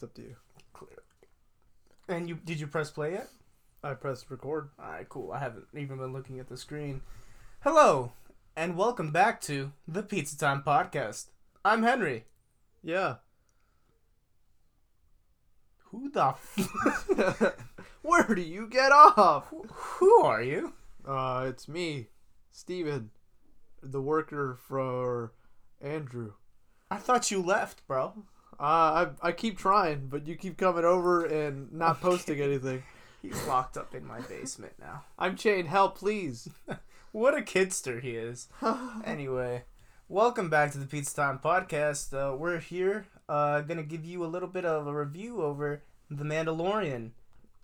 It's up to you. And you did you press play yet? I pressed record. All right, cool. I haven't even been looking at the screen. Hello, and welcome back to the Pizza Time Podcast. I'm Henry. Yeah. Who the f- Where do you get off? who are you? Uh, it's me, Steven, the worker for Andrew. I thought you left, bro. Uh, I I keep trying, but you keep coming over and not posting anything. He's locked up in my basement now. I'm chained. Help, please. What a kidster he is. Anyway, welcome back to the Pizza Time Podcast. Uh, we're here, uh, gonna give you a little bit of a review over The Mandalorian.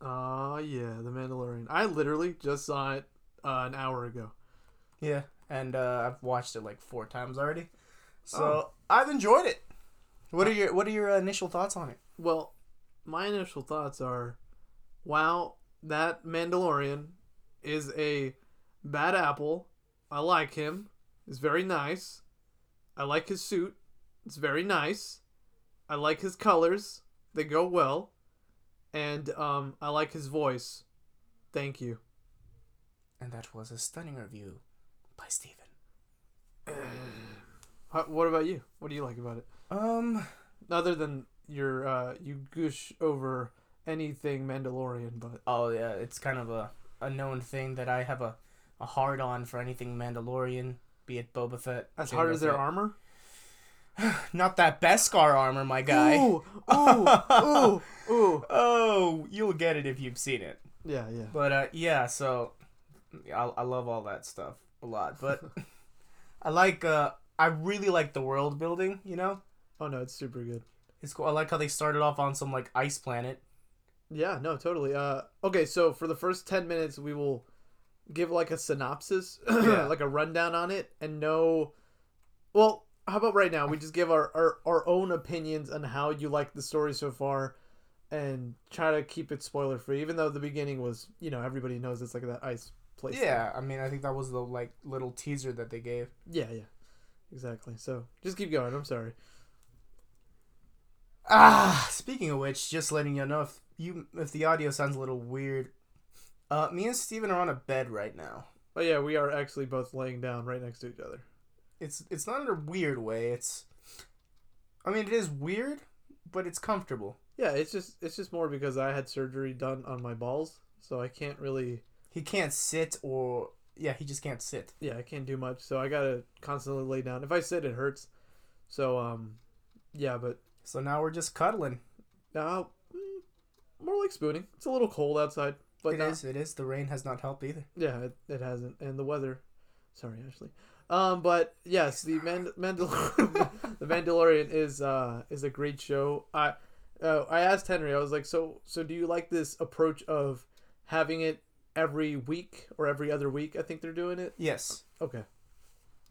Oh yeah, The Mandalorian. I literally just saw it uh, an hour ago. Yeah, and uh, I've watched it like four times already, so Oh. I've enjoyed it. What are your What are your uh, initial thoughts on it? Well, my initial thoughts are, wow, that Mandalorian is a bad apple. I like him. He's very nice. I like his suit. It's very nice. I like his colors. They go well. And um, I like his voice. Thank you. And that was a stunning review by Steven. What about you? What do you like about it? Um, Other than your uh, you gush over anything Mandalorian, but oh yeah, it's kind of a, a known thing that I have a, a hard on for anything Mandalorian, be it Boba Fett. as Jango hard as their Fett. armor. Not that Beskar armor, my guy. Ooh, ooh, ooh, ooh. Oh, you'll get it if you've seen it. Yeah, yeah. But uh, yeah, so I, I love all that stuff a lot. But I like uh, I really like the world building. You know, Oh no, it's super good. it's cool. I like how they started off on some like ice planet. Yeah, no, totally. Uh, okay, so for the first ten minutes, we will give like a synopsis, Yeah. like a rundown on it, and no. Well, how about right now? We just give our, our our own opinions on how you like the story so far, and try to keep it spoiler free. Even though the beginning was, you know, everybody knows it's like that ice place. thing. Yeah, I mean, I think that was the like little teaser that they gave. yeah, yeah, exactly. So just keep going. I'm sorry. Ah, speaking of which, just letting you know if you if the audio sounds a little weird, uh, me and Steven are on a bed right now. But yeah, we are actually both laying down right next to each other. It's it's not in a weird way. It's, I mean, it is weird, but it's comfortable. Yeah, it's just it's just more because I had surgery done on my balls, so I can't really He can't sit or yeah, he just can't sit. yeah, I can't do much. So I gotta constantly lay down. If I sit, it hurts. So um, yeah, but So now we're just cuddling. now mm, more like spooning. It's a little cold outside, but It not- is. It is. The rain has not helped either. Yeah, it, it hasn't, and the weather. Sorry, Ashley. Um, but yes, the Mand- Mandal- the Mandalorian is uh is a great show. I uh, I asked Henry. I was like, so so do you like this approach of having it every week or every other week? I think they're doing it. Yes. Okay.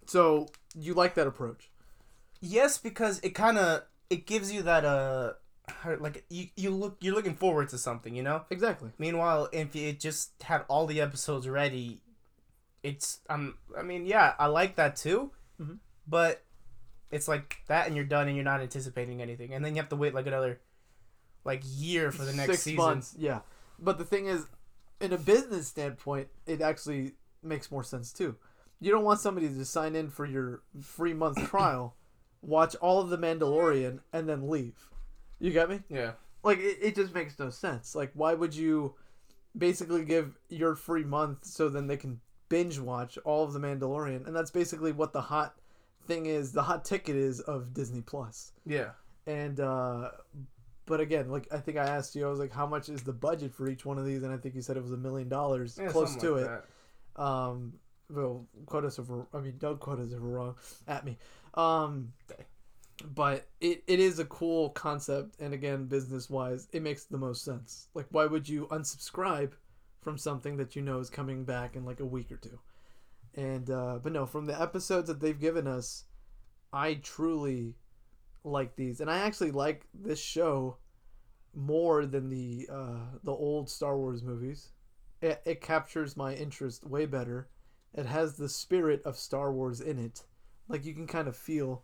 So you like that approach? Yes, because it kind of it gives you that uh, like you you look you're looking forward to something, you know. Exactly. Meanwhile, if it just had all the episodes ready, it's um I mean yeah I like that too, Mhm. but it's like that and you're done and you're not anticipating anything and then you have to wait like another like year for the next Six season. months. Yeah. But the thing is, in a business standpoint, it actually makes more sense too. You don't want somebody to sign in for your free month trial, watch all of the Mandalorian, and then leave. You get me? Yeah. Like it, it just makes no sense. Like why would you basically give your free month so then they can binge watch all of the Mandalorian? And that's basically what the hot thing is, the hot ticket is of Disney Plus Yeah. and uh but again like i think i asked you i was like how much is the budget for each one of these and i think you said it was a million dollars close to like it that. um well quote us if we're i mean don't quote us if we're wrong at me um but it, it is a cool concept and again business wise it makes the most sense. Like why would you unsubscribe from something that you know is coming back in like a week or two? And uh but no from the episodes that they've given us i truly like these. And i actually like this show more than the uh the old star wars movies. It, it captures my interest way better. It has the spirit of star wars in it like you can kind of feel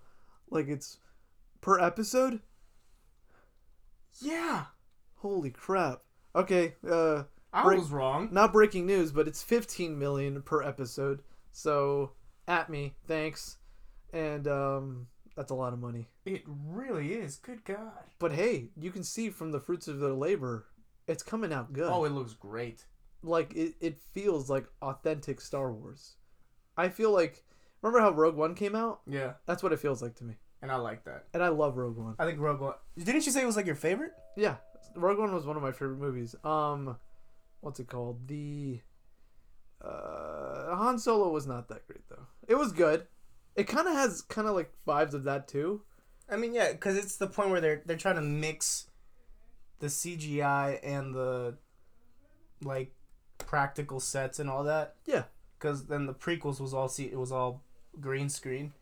like it's per episode Yeah, Holy crap. Okay, uh I Break- was wrong. not breaking news, but it's 15 million per episode. So at me, thanks. And um that's a lot of money. It really is. Good God. But hey, you can see from the fruits of their labor, it's coming out good. Oh, it looks great. like it, it feels like authentic Star Wars. I feel like remember how Rogue One came out? Yeah, That's what it feels like to me. and I like that. And I love Rogue One. I think Rogue One. Didn't you say it was like your favorite? Yeah, Rogue One was one of my favorite movies. Um, what's it called? The uh, Han Solo was not that great though. It was good. It kind of has kind of like vibes of that too. I mean, yeah, because it's the point where they're they're trying to mix the CGI and the like practical sets and all that. Yeah. Because then the prequels was all see it was all green screen.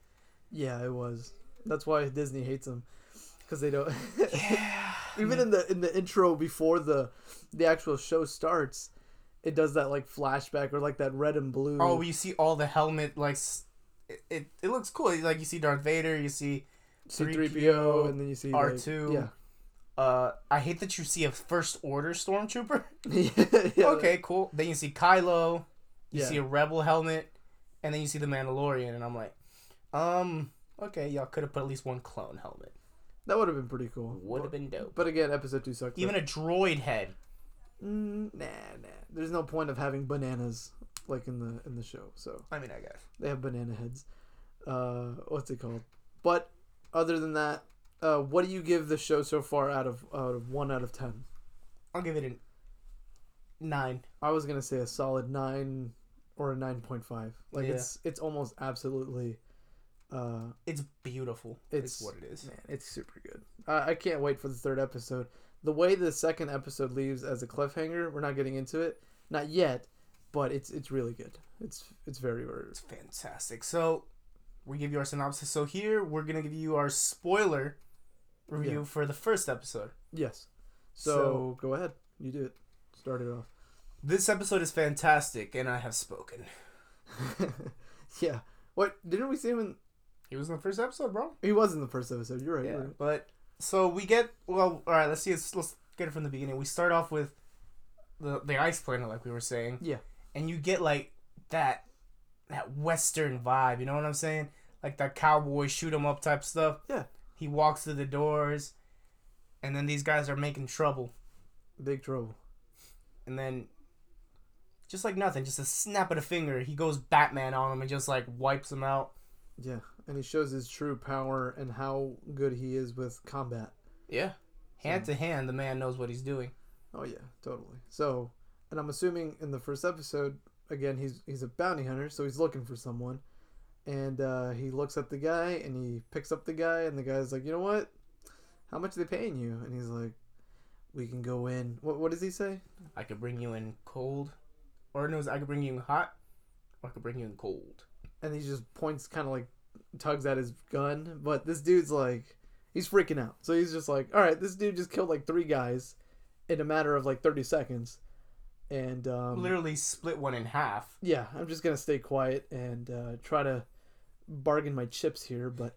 Yeah, it was. That's why Disney hates them because they don't. Yeah. Even in the in the intro before the the actual show starts, it does that like flashback or like that red and blue. Oh, you see all the helmet like it, it, it looks cool. Like you see Darth Vader, you see C-3PO, and then you see like- R2. yeah. uh I hate that you see a first order stormtrooper. yeah, yeah. okay, cool. Then you see Kylo, you Yeah. see a rebel helmet, and then you see the Mandalorian, and I'm like, um, okay, y'all could have put at least one clone helmet. That would have been pretty cool. Would have been dope. But again, episode two sucked. Even a droid head. Mm, nah, nah. There's no point of having bananas like in the in the show. So I mean, I guess. they have banana heads. Uh, what's it called? But other than that, uh, what do you give the show so far out of out of one out of ten? I'll give it a nine. I was gonna say a solid nine or a nine point five. Like Yeah. it's it's almost absolutely. Uh, It's beautiful. It's- what it is. man, it's super good. I, I can't wait for the third episode. The way the second episode leaves as a cliffhanger, we're not getting into it, not yet, but it's it's really good. It's it's very very. It's fantastic. So, we give you our synopsis. So here we're gonna give you our spoiler review Yeah. for the first episode. Yes. So, So- go ahead. You do it. Start it off. This episode is fantastic, and I have spoken. yeah. What didn't we see him in? He was in the first episode, bro. He was in the first episode. You're right. Yeah, You're right. but so we get well. All right, let's see. Let's, let's get it from the beginning. We start off with the the ice planet, like we were saying. Yeah. And you get like that that western vibe. You know what I'm saying? Like that cowboy shoot 'em up type stuff. Yeah. He walks through the doors, and then these guys are making trouble, Big trouble. and then. Just like nothing, just a snap of the finger, he goes Batman on him and just like wipes him out. Yeah, and he shows his true power and how good he is with combat. Yeah. Hand to hand, the man knows what he's doing. Oh yeah, totally. So, and I'm assuming in the first episode, again, he's he's a bounty hunter, so he's looking for someone, and uh, he looks at the guy and he picks up the guy, and the guy's like, you know what? How much are they paying you? And he's like, we can go in. What what does he say? I could bring you in cold, or knows I could bring you in hot, or I could bring you in cold. And he just points, kind of like tugs at his gun, but this dude's like, he's freaking out. So he's just like, all right, this dude just killed like three guys in a matter of like 30 seconds, and um, Literally split one in half. yeah, I'm just gonna stay quiet and uh, try to bargain my chips here, but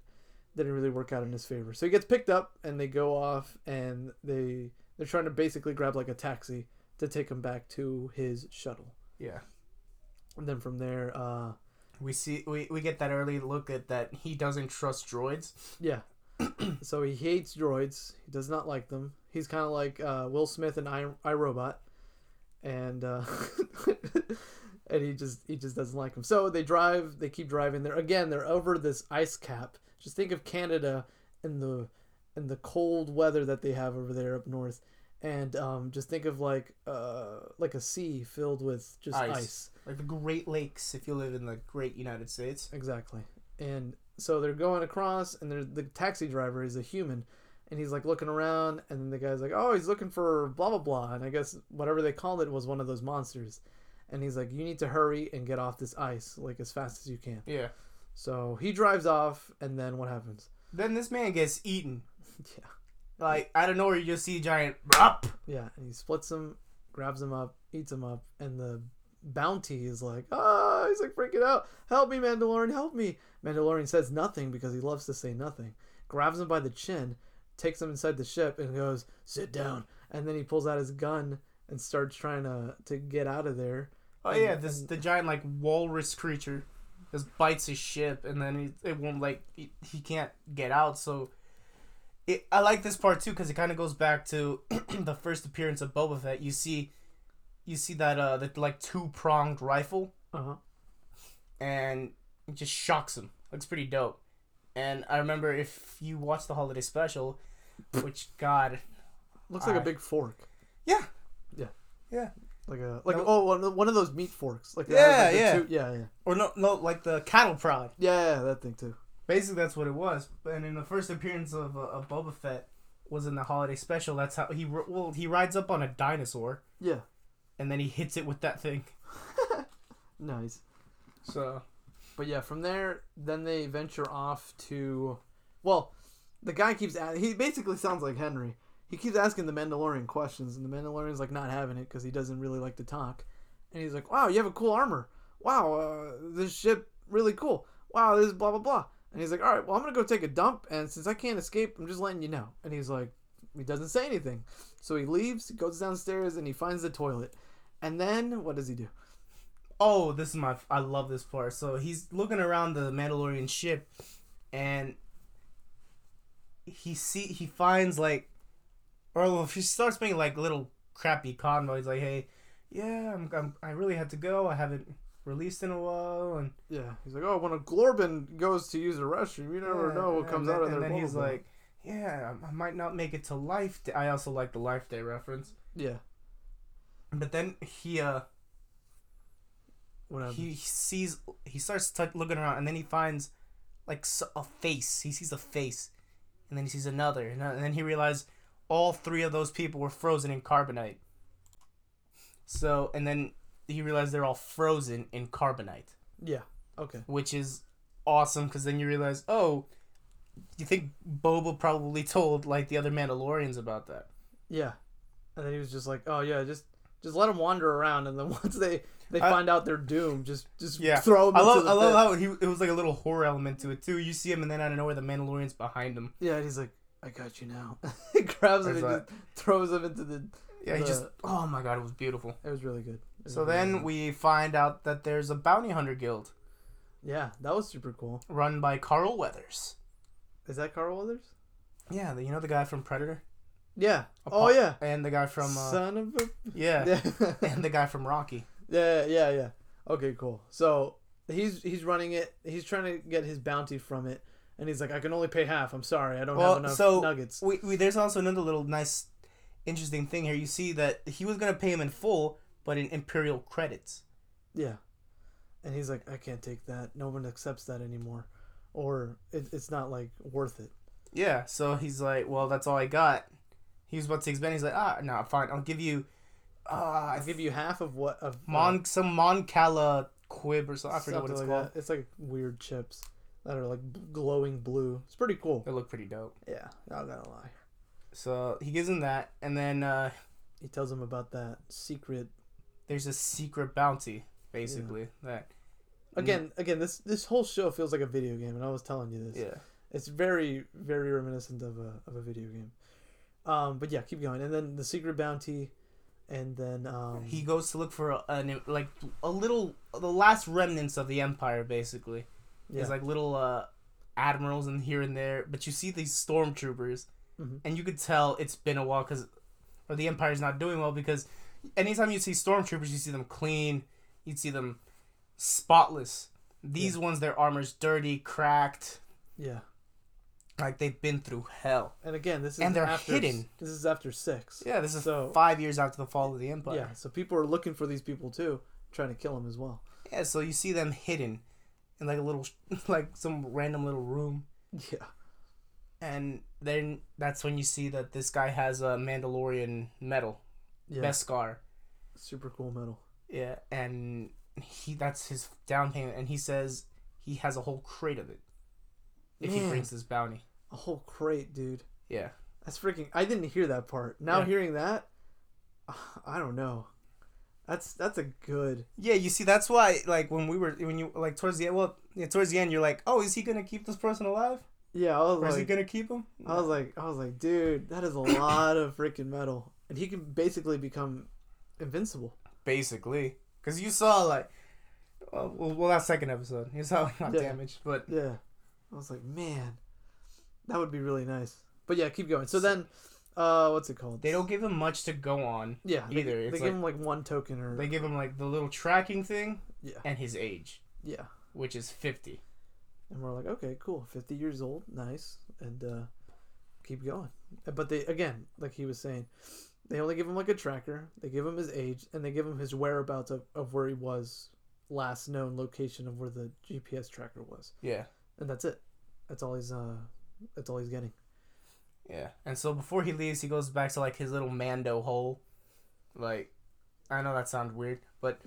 didn't really work out in his favor. So he gets picked up, and they go off, and they they're trying to basically grab like a taxi to take him back to his shuttle. Yeah. And then from there, uh, We see we, we get that early look at that he doesn't trust droids. yeah. so he hates droids. He does not like them. He's kind of like uh, Will Smith and I, iRobot, and uh, and he just he just doesn't like them. So they drive. They keep driving. They're again. They're over this ice cap. Just think of Canada and the and the cold weather that they have over there up north, and um, just think of like uh like a sea filled with just Ice. ice. Like the Great Lakes if you live in the great United States. Exactly. And so they're going across, and they're, the taxi driver is a human, and he's like looking around, and then the guy's like, "Oh, he's looking for blah blah blah," and I guess whatever they called it was one of those monsters, and he's like, "You need to hurry and get off this ice like as fast as you can." Yeah. So he drives off, and then what happens? Then this man gets eaten. Yeah, Like out of nowhere you just see a giant up. yeah, and he splits him, grabs him up, eats him up, and the bounty is like, ah, he's like freaking out. Help me, Mandalorian, help me. Mandalorian says nothing because he loves to say nothing. Grabs him by the chin, takes him inside the ship and goes, "Sit down." And then he pulls out his gun and starts trying to to get out of there. Oh And- yeah, this and- the giant like walrus creature just bites his ship, and then he, it won't like he, he can't get out. So it I like this part too because it kind of goes back to the first appearance of Boba Fett. You see, you see that uh that like two pronged rifle, Uh huh. and it just shocks him. Looks pretty dope. And I remember if you watch the holiday special, which God, Looks like a big fork. yeah, Yeah. yeah. Like a like No. oh one of those meat forks. Like Yeah, like, the yeah. two- yeah, yeah, Or no, no, like the cattle prod. yeah, yeah, that thing too. Basically, that's what it was. And in the first appearance of, uh, of Boba Fett was in the holiday special. That's how he well he rides up on a dinosaur Yeah, and then he hits it with that thing. nice. So But yeah, from there, then they venture off to, well, the guy keeps a- he basically sounds like Henry. He keeps asking the Mandalorian questions, and the Mandalorian's like not having it because he doesn't really like to talk. And he's like, "Wow, you have a cool armor. Wow, uh, this ship really cool. Wow, this is blah blah blah." And he's like, "All right, well, I'm gonna go take a dump, and since I can't escape, I'm just letting you know." And he's like, he doesn't say anything, so he leaves, goes downstairs, and he finds the toilet. And then what does he do? oh, this is my I love this part. So he's looking around the Mandalorian ship, and he see he finds like, or well, he starts making like little crappy convo. He's like, hey, yeah, I'm, I'm I really had to go. I haven't released in a while, and Yeah, he's like, "Oh, when a Glorbin goes to use a restroom, you never Yeah, know what comes then- out of their. and there." then he's blah, blah." like, "Yeah, I might not make it to Life Day." I also like the Life Day reference. "Yeah, But then he uh whatever." he sees he starts t- looking around and then he finds like a face. He sees a face, and then he sees another, and, and then he realizes all three of those people were frozen in carbonite. So and then he realized they're all frozen in carbonite. yeah, okay, which is awesome because then you realize, oh, you think Boba probably told like the other Mandalorians about that. yeah. And then he was just like, "Oh yeah, just just let them wander around, and then once they they I- find out they're doomed, just just Yeah. throw them." I into love, I love pit." how he it was like a little horror element to it too. You see him, and then out of nowhere, the Mandalorian's behind him. Yeah, and he's like, "I got you now." he grabs him and just throws him into the. Yeah, he The- just oh my god, it was beautiful. It was really good. Was So really then good. we find out that there's a bounty hunter guild yeah, that was super cool. run by Carl Weathers. Is that Carl Weathers? Yeah, the, you know the guy from Predator Yeah. Oh yeah. and the guy from uh, Son of a. yeah, Yeah. and the guy from Rocky. Yeah, yeah, yeah. Okay, cool. So he's he's running it. He's trying to get his bounty from it, and he's like, "I can only pay half. I'm sorry, I don't Well, have enough so- nuggets." We, we, there's also another little nice, interesting thing here. You see that he was gonna pay him in full, but in Imperial credits. Yeah, and he's like, "I can't take that. No one accepts that anymore, or it, it's not like worth it." Yeah. So he's like, well, that's all I got. He was about to his. He's like, ah, no, fine. I'll give you, uh, I'll give you half of what of uh, Mon some Mon Cala quib or something. I forget what it's like called. that. It's like weird chips that are like glowing blue. It's pretty cool. It looked pretty dope. Yeah, not gonna lie. So he gives him that, and then uh, He tells him about that secret. there's a secret bounty, basically. That Again, again, this this whole show feels like a video game, and I was telling you this. yeah. It's very, very reminiscent of a of a video game. Um, but yeah, keep going, and then the secret bounty, and then um, He goes to look for a, an like a little the last remnants of the empire, basically. yeah, There's like little uh, admirals in here and there, but you see these stormtroopers, Mhm. and you could tell it's been a while because, or the empire's not doing well because, anytime you see stormtroopers, you see them clean, you'd see them spotless. These ones, their armor's dirty, cracked, yeah, like they've been through hell. and again, this is And they're after, hidden. This is after six. Yeah, this is So- five years after the fall of the empire. Yeah, so people are looking for these people too, trying to kill them as well. Yeah, so you see them hidden in like a little, like some random little room. Yeah, and then that's when you see that this guy has a Mandalorian medal, yeah, Beskar. super cool metal. Yeah, and he that's his down payment, and he says he has a whole crate of it if he brings this bounty. A whole crate, dude. Yeah, That's freaking. I didn't hear that part. Now Yeah. hearing that, I don't know. That's that's a good. yeah. You see, that's why like when we were when you like towards the end, well, yeah, towards the end, you're like, oh, is he gonna keep this person alive? Yeah, I was Or is he gonna keep him? I was like, I was like, dude, that is a lot of freaking metal, and he can basically become invincible. basically, because you saw like, well, well, that second episode, you saw got Yeah. damaged, but Yeah, I was like, man, that would be really nice. But yeah, keep going. So then, uh, what's it called? they don't give him much to go on. Yeah, either. They It's give like- him like one token or They give him like the little tracking thing yeah, and his age, yeah, which is fifty. And we're like, okay, cool, fifty years old, nice, and uh, keep going. But they again, like he was saying, they only give him like a tracker. They give him his age, and they give him his whereabouts of, of where he was last known location of where the GPS tracker was, Yeah, and that's it. That's all he's uh, that's all he's getting. yeah. And so before he leaves, he goes back to like his little Mando hole. Like, I know that sounds weird, but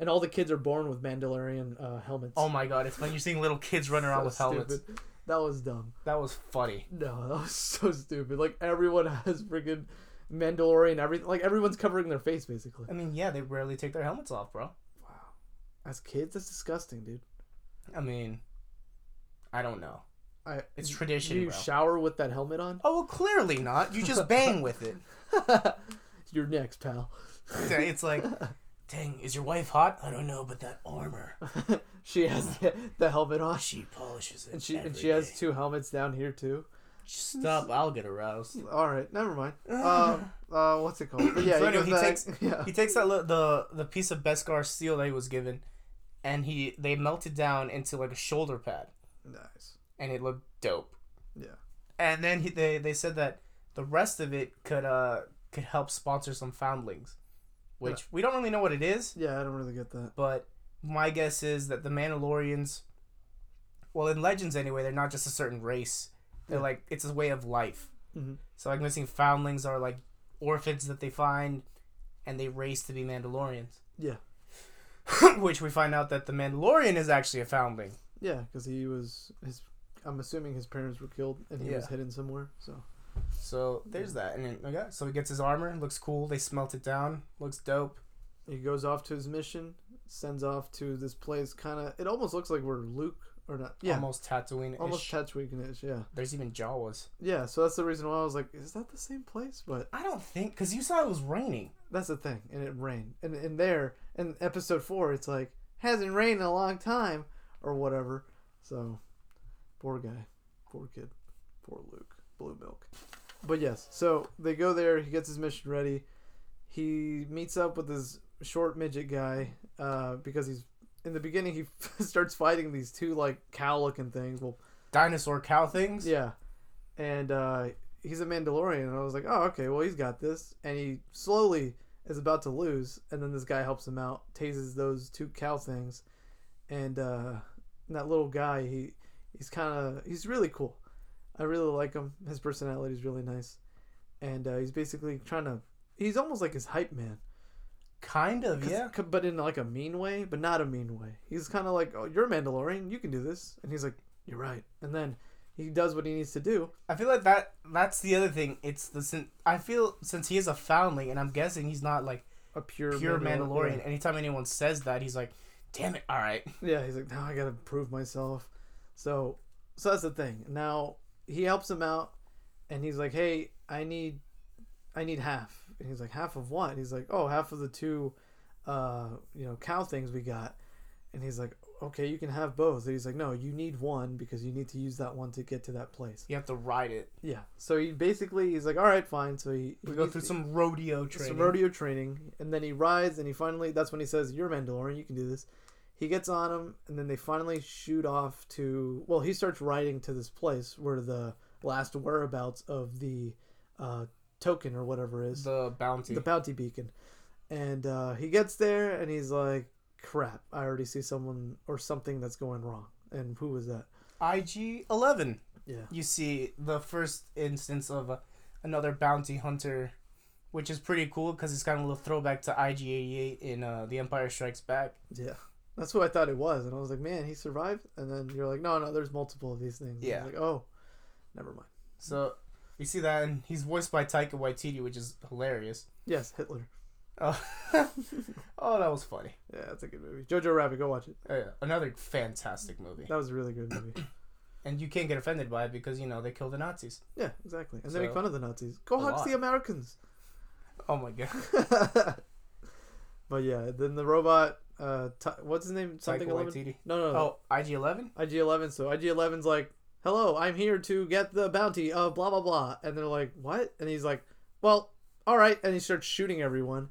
And all the kids are born with Mandalorian uh, helmets. oh my god, it's when you're seeing little kids running around So with helmets. stupid. That was dumb. That was funny. No, that was so stupid. Like everyone has freaking Mandalorian. Everything. Like everyone's covering their face basically. I mean, yeah, they rarely take their helmets off, bro. Wow. As kids, that's disgusting, dude. I mean, I don't know. I. It's do tradition, you bro. shower with that helmet on? Oh well, clearly not. You just bang with it. You're next, pal. It's like, dang, is your wife hot? I don't know, but that armor, she has the, the helmet on, she polishes it. and she and she has two helmets down here too. Stop! I'll get aroused. All right, never mind. Um, uh, what's it called? But yeah, So he, anyway, he back- takes- Yeah. He takes that li- the the piece of Beskar steel that he was given, and he they melted down into like a shoulder pad, Nice. and it looked dope. Yeah. And then he, they they said that the rest of it could uh could help sponsor some foundlings, which we don't really know what it is, Yeah, I don't really get that. but my guess is that the Mandalorians, well, in Legends anyway, they're not just a certain race. They're Yeah. like it's a way of life. Mhm. So like missing foundlings are like orphans that they find, and they race to be Mandalorians. Yeah. Which we find out that the Mandalorian is actually a foundling. Yeah, because he was his. I'm assuming his parents were killed and he was hidden somewhere. So So there's that, and then oh, okay, so he gets his armor, looks cool. They smelt it down, looks dope. he goes off to his mission, sends off to this place. Kind of, it almost looks like we're Luke or not. Yeah, almost, almost Tatooine. almost Tatooine-ish. Yeah, There's even Jawas. yeah. So that's the reason why I was like, is that the same place? But I don't think because you saw it was raining. that's the thing, and it rained. And in there, in episode four, it's like hasn't rained in a long time or whatever. So poor guy, poor kid, poor Luke, blue milk. But yes, so they go there. He gets his mission ready. He meets up with this short midget guy uh, because he's in the beginning. He starts fighting these two like cow-looking things. Well, Dinosaur cow things. yeah, and uh, he's a Mandalorian, and I was like, oh, okay, well he's got this, and he slowly is about to lose, and then this guy helps him out, tases those two cow things, and uh, that little guy, he he's kind of he's really cool. I really like him. His personality is really nice, and uh, he's basically trying to. He's almost like his hype man. Kind of, yeah. c- but in like a mean way, but not a mean way. He's kind of like, "Oh, you're a Mandalorian. You can do this," and he's like, "You're right." And then he does what he needs to do. I feel like that. That's the other thing. It's the. sin- I feel since he is a foundling, and I'm guessing he's not like A pure pure Mandalor- Mandalorian. Anytime anyone says that, he's like, "Damn it! All right." Yeah, he's like, now I gotta prove myself. So, so that's the thing. Now he helps him out, and he's like, hey, I need, I need half. And he's like, half of what? He's like, oh, half of the two, uh, you know, cow things we got. And he's like, okay, you can have both. And he's like, no, you need one because you need to use that one to get to that place. You have to ride it. Yeah. So he basically, he's like, all right, fine. So he, We he go through some rodeo training. some rodeo training, and then he rides, and he finally. That's when he says, "You're Mandalorian. You can do this." He gets on him, and then they finally shoot off to. Well, he starts riding to this place where the last whereabouts of the uh, token or whatever is the bounty. the bounty beacon, and uh, he gets there, and he's like, "Crap! I already see someone or something that's going wrong." And who was that? IG Eleven. Yeah. You see the first instance of a, another bounty hunter, which is pretty cool because it's kind of a little throwback to IG Eighty Eight in uh, The Empire Strikes Back. Yeah. That's what I thought it was, and I was like, "Man, he survived." And then you're like, "No, no, there's multiple of these things." Yeah. like, oh, never mind. So you see that, and he's voiced by Taika Waititi, which is hilarious. Yes, Hitler. Oh, oh, that was funny. Yeah, that's a good movie. Jojo Rabbit, go watch it. Oh, yeah. Another fantastic movie. That was a really good movie. and you can't get offended by it because you know they kill the Nazis. Yeah, exactly. And they make fun of the Nazis. Go hug lot. the Americans. Oh my god. but yeah, then the robot. Uh, t- what's his name? Something Taika 11? Waititi. No, no, no. Oh, IG Eleven. IG Eleven. So IG 11's like, "Hello, I'm here to get the bounty of blah blah blah," and they're like, "What?" And he's like, "Well, all right," and he starts shooting everyone,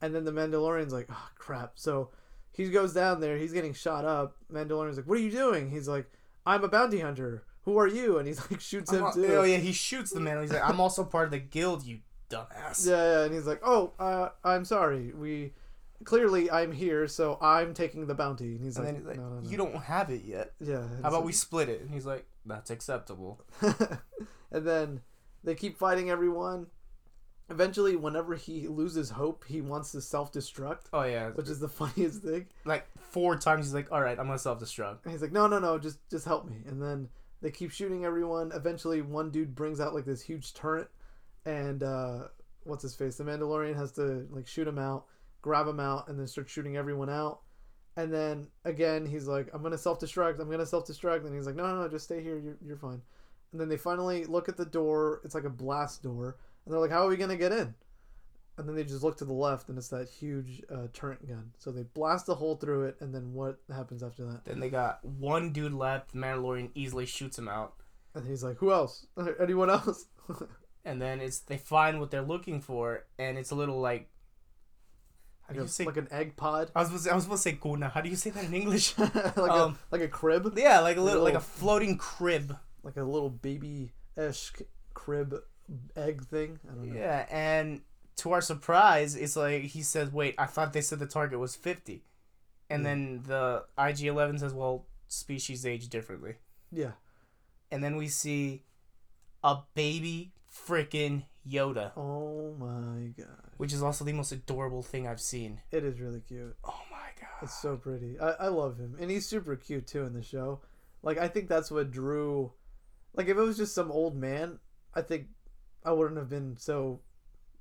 and then the Mandalorian's like, "Oh crap!" So he goes down there. He's getting shot up. Mandalorian's like, "What are you doing?" He's like, "I'm a bounty hunter. Who are you?" And he's like, shoots him too. Oh yeah, he shoots the man. He's like, I'm also part of the guild, you dumbass. Yeah, yeah, and he's like, "Oh, uh, I'm sorry. We clearly I'm here, so I'm taking the bounty." And he's And like, he's like, "No, no, no." you don't have it yet. Yeah. How about so- we split it? And he's like, that's acceptable. and then they keep fighting everyone. Eventually, whenever he loses hope, he wants to self-destruct, Oh yeah, which is the funniest thing. like four times. He's like, all right, I'm gonna self destruct. And he's like, "No, no, no, just just help me." And then they keep shooting everyone. Eventually, one dude brings out like this huge turret, and uh, what's his face? The Mandalorian has to like shoot him out, grab him out, and then start shooting everyone out. And then again, he's like, "I'm gonna self destruct. I'm gonna self destruct." And he's like, "No, no, no, just stay here. You're you're fine." And then they finally look at the door. It's like a blast door, and they're like, "How are we gonna get in?" And then they just look to the left, and it's that huge uh, turret gun. So they blast a hole through it, and then what happens after that? Then they got one dude left. The Mandalorian easily shoots him out. And he's like, "Who else? Anyone else?" And then it's they find what they're looking for, and it's a little like. How do like, you say? like an egg pod, I was supposed to, I was supposed to say kuna. How do you say that in English? like Um, a like a crib, yeah, like a little like a floating crib. like a little baby ish crib egg thing. I don't know. Yeah, and to our surprise, it's like he says, "Wait, I thought they said the target was 50. And Yeah. then the IG-11 says, "Well, species age differently." Yeah. And then we see a baby freaking Yoda, Oh my god, which is also the most adorable thing I've seen. it is really cute. Oh my god. It's so pretty. I I love him, and he's super cute too in the show. Like I think that's what drew. Like if it was just some old man, I think I wouldn't have been so,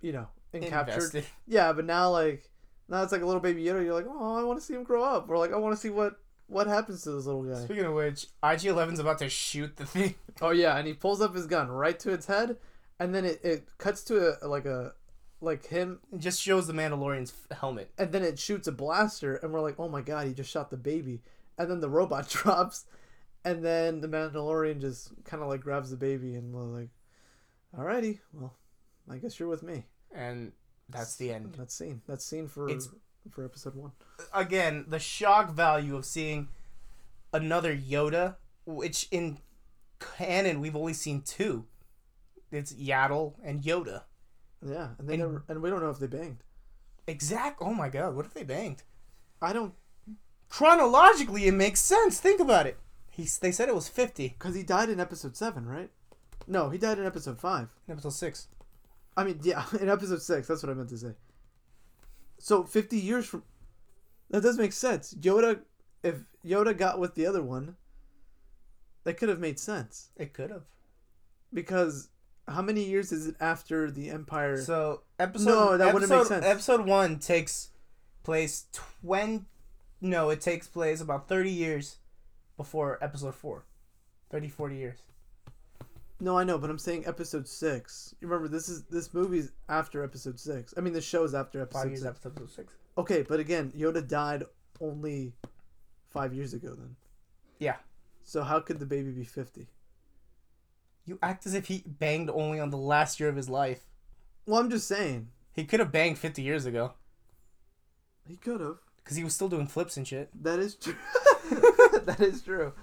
you know, encaptured. Yeah, but now like now it's like a little baby Yoda. You're like, oh, I want to see him grow up, or like I want to see what what happens to this little guy. Speaking of which, IG-11's about to shoot the thing. Oh yeah, and he pulls up his gun right to its head, and then it, it cuts to a like a like him, It just shows the Mandalorian's f- helmet. and then it shoots a blaster, and we're like, oh my god, he just shot the baby, and then the robot drops, and then the Mandalorian just kind of like grabs the baby, and we're like, alrighty, well, I guess you're with me. And that's the end. That's scene. That's scene for It's- for episode one. again the shock value of seeing another Yoda, which in canon we've only seen two. It's Yaddle and Yoda. Yeah, and they And- never, and we don't know if they banged. Exact. Oh my god, what if they banged? I don't, Chronologically, it makes sense. Think about it. He's, they said it was 50 because he died in episode seven, right? No, he died in episode five. in episode 6. I mean, yeah, in episode six. That's what I meant to say. So fifty years from that does make sense. Yoda, if Yoda got with the other one, that could have made sense It could have. because how many years is it after the Empire? So, episode. No, that wouldn't make sense. Episode 1 takes place 20. No, it takes place about 30 years before episode 4. 30, 40 years. no, I know, but I'm saying episode six. You remember this is this movie's after episode six. I mean, the show's after episode Five years six. after episode 6. Okay, but again, Yoda died only five years ago. Then. Yeah. So how could the baby be fifty? You act as if he banged only on the last year of his life. Well, I'm just saying He could have banged 50 years ago he could have. because he was still doing flips and shit. That is true. that is true.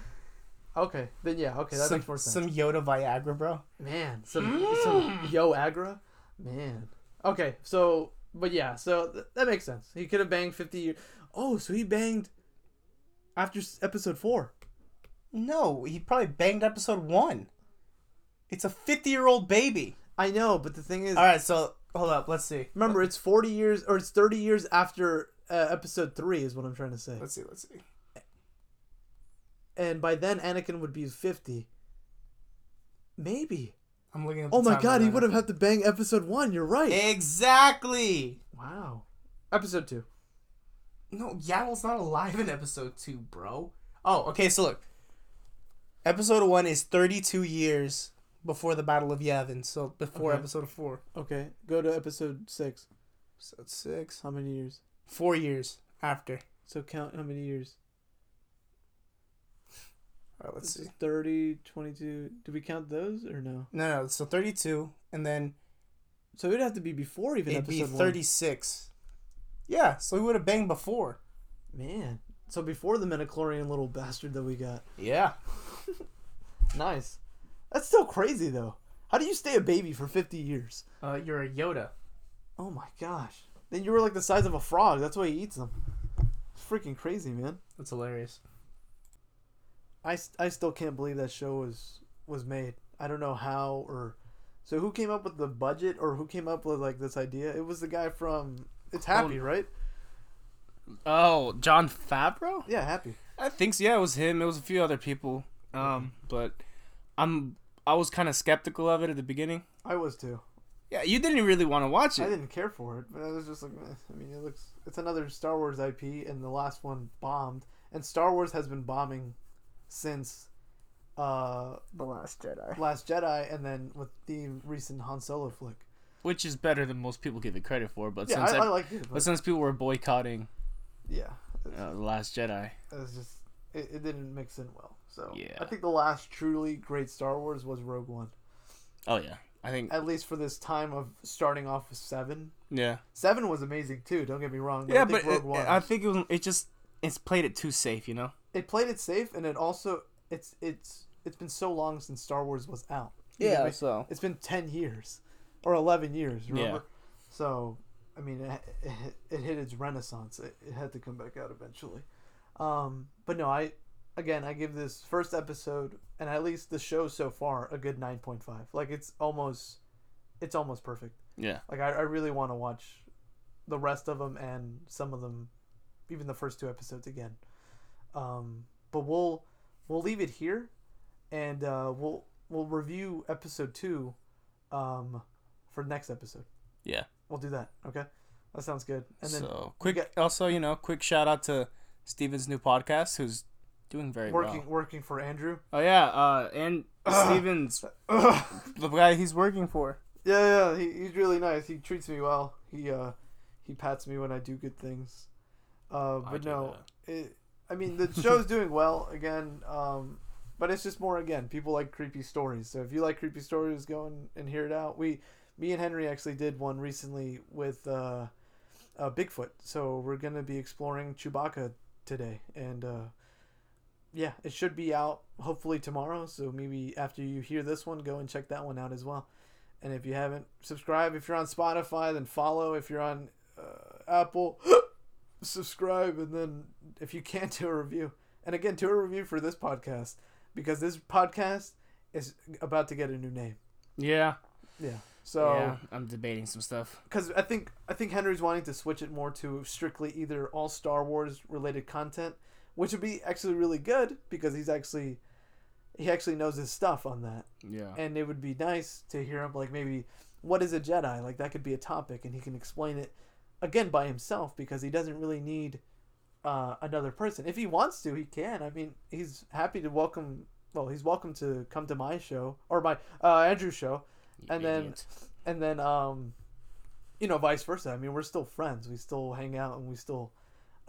Okay, then yeah, okay, that some, makes more sense. some Yoda Viagra, bro. Man, some mm. some yo agra, man. Okay, so but yeah, so th- that makes sense. He could have banged fifty years. Oh, so he banged after s- episode four. No, he probably banged episode one. It's a 50 year old baby. I know, but the thing is, All right, so hold up. Let's see. remember, it's forty years or it's thirty years after uh, episode three, is what I'm trying to say. Let's see. Let's see. And by then, Anakin would be fifty. Maybe. I'm looking at. Oh my god, he would have had to bang episode one. You're right. Exactly. Wow. Episode two. No, Yaddle's not alive in episode two, bro. Oh, okay. So look, Episode one is 32 years before the Battle of Yavin, so before Okay. episode four. Okay, go to episode six. So it's six. How many years? Four years after. So count how many years. All right, let's This see. is 30, 22. Do we count those or no? No, no. So 32, and then So it'd have to be before even it'd be episode 36. Yeah, so we would have banged before. Man. So before the Midi-chlorian little bastard that we got. Yeah. Nice. That's still crazy though. How do you stay a baby for 50 years? Uh, you're a Yoda. Oh my gosh. Then you were like the size of a frog. That's why he eats them. It's freaking crazy, man. That's hilarious. I, I still can't believe that show was was made. I don't know how or so who came up with the budget or who came up with like this idea? It was the guy from It's Happy, right? Oh, Jon Favreau? Yeah, Happy. I think so. Yeah, it was him. It was a few other people. Um, but I'm I was kind of skeptical of it at the beginning. I was too. Yeah, you didn't really want to watch it. I didn't care for it, but I was just like, eh. I mean, it looks. It's another Star Wars IP, and the last one bombed, and Star Wars has been bombing since uh The Last Jedi. Last Jedi, and then with the recent Han Solo flick. which is better than most people give it credit for. But Yeah, since I, ev- I like it, but but since people were boycotting yeah, uh, the Last Jedi, it was just it, it didn't mix in well. So Yeah. I think the last truly great Star Wars was Rogue One, oh yeah, I think at least for this time of starting off with seven. yeah, Seven was amazing too. Don't get me wrong. yeah, I think but Rogue it, One. I think it was it just it's played it too safe, you know. it played it safe, and it also it's it's it's been so long since Star Wars was out. You know what I mean? so It's been ten years or eleven years. Remember? Yeah. So I mean, it, it, hit- it hit its renaissance. It, it had to come back out eventually. Um, but no, I again I give this first episode and at least the show so far a good nine point five. Like it's almost it's almost perfect. yeah, Like I, I really want to watch the rest of them and some of them, even the first two episodes again. Um, but we'll we'll leave it here, and uh, we'll we'll review episode two, um, for next episode. yeah. We'll do that. Okay, that sounds good. And then so quick. also, you know, quick shout out to Steven's new podcast, who's doing very working well. working for Andrew. Oh yeah, uh, and Steven's the guy he's working for. Yeah, yeah, he, he's really nice. He treats me well. He uh, he pats me when I do good things. Uh, but no, it, I mean the show's doing well again. Um, but it's just more again. People like creepy stories. So if you like creepy stories, go and, and hear it out. We, me and Henry actually did one recently with uh, uh, Bigfoot. So we're gonna be exploring Chewbacca today, and uh, yeah, it should be out hopefully tomorrow. So maybe after you hear this one, go and check that one out as well. And if you haven't, subscribe. If you're on Spotify, then follow. If you're on uh, Apple, subscribe. And then if you can, do a review. And again, do a review for this podcast because this podcast is about to get a new name. Yeah. Yeah. So, yeah, I'm debating some stuff. because I think I think Henry's wanting to switch it more to strictly either all Star Wars related content, which would be actually really good because he's actually he actually knows his stuff on that. Yeah. and it would be nice to hear him like maybe what is a jedi? Like that could be a topic and he can explain it again by himself because he doesn't really need uh, another person. If he wants to he can. I mean he's happy to welcome well he's welcome to come to my show or my uh, andrew's show. You and then- and then um you know vice versa. I mean we're still friends. We still hang out and we still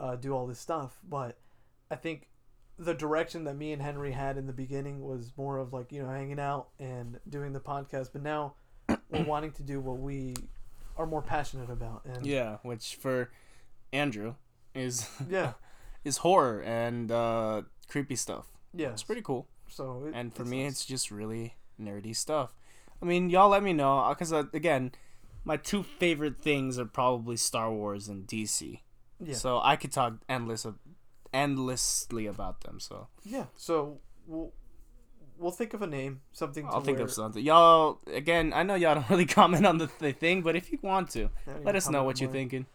uh, do all this stuff. But i think the direction that me and henry had in the beginning was more of like you know hanging out and doing the podcast but now we're wanting to do what we are more passionate about and yeah, which for Andrew is yeah is horror and uh, creepy stuff. yeah It's pretty cool. so it, And for it's me, nice. it's just really nerdy stuff. I mean, y'all let me know because uh, again, my two favorite things are probably Star Wars and DC. yeah So I could talk endless of, endlessly about them. So yeah so we'll we'll think of a name something I'll think where- of something. Y'all again, I know y'all don't really comment on the, the thing, but if you want to, let us know what you're thinking.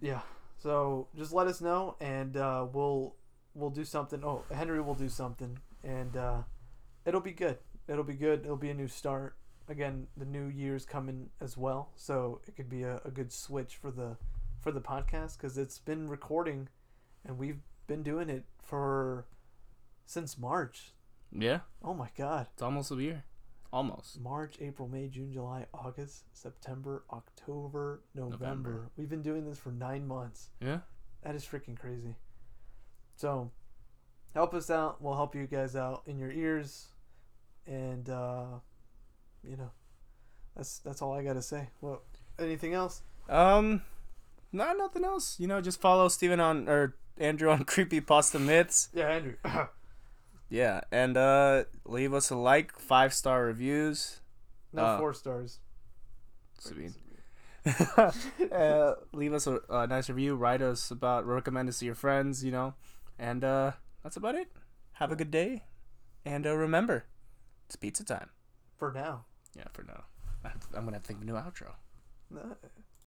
Yeah. So just let us know, and uh, we'll we'll do something. Oh, Henry will do something, and uh, it'll be good. It'll be good. It'll be a new start. Again, the new year's coming as well, so it could be a, a good switch for the for the podcast because it's been recording, and we've been doing it for since March. Yeah, Oh my god. it's almost a year. Almost. March, April, May, June, July, August, September, October, November. November. We've been doing this for nine months. Yeah. That is freaking crazy. So, help us out. We'll help you guys out in your ears, and uh, you know, that's that's all I gotta say. Well, anything else? Um, no, nothing else. You know, just follow Steven on or Andrew on Creepy Pasta Myths. Yeah, Andrew. Yeah, and uh, leave us a like, five star reviews. no Uh, four stars. Sabine. uh, leave us a, a nice review. Write us about, recommend us to your friends. You know, and uh, that's about it. Have a good day, and uh, remember, it's pizza time. For now. Yeah, for now. I'm gonna have to think of a new outro. No.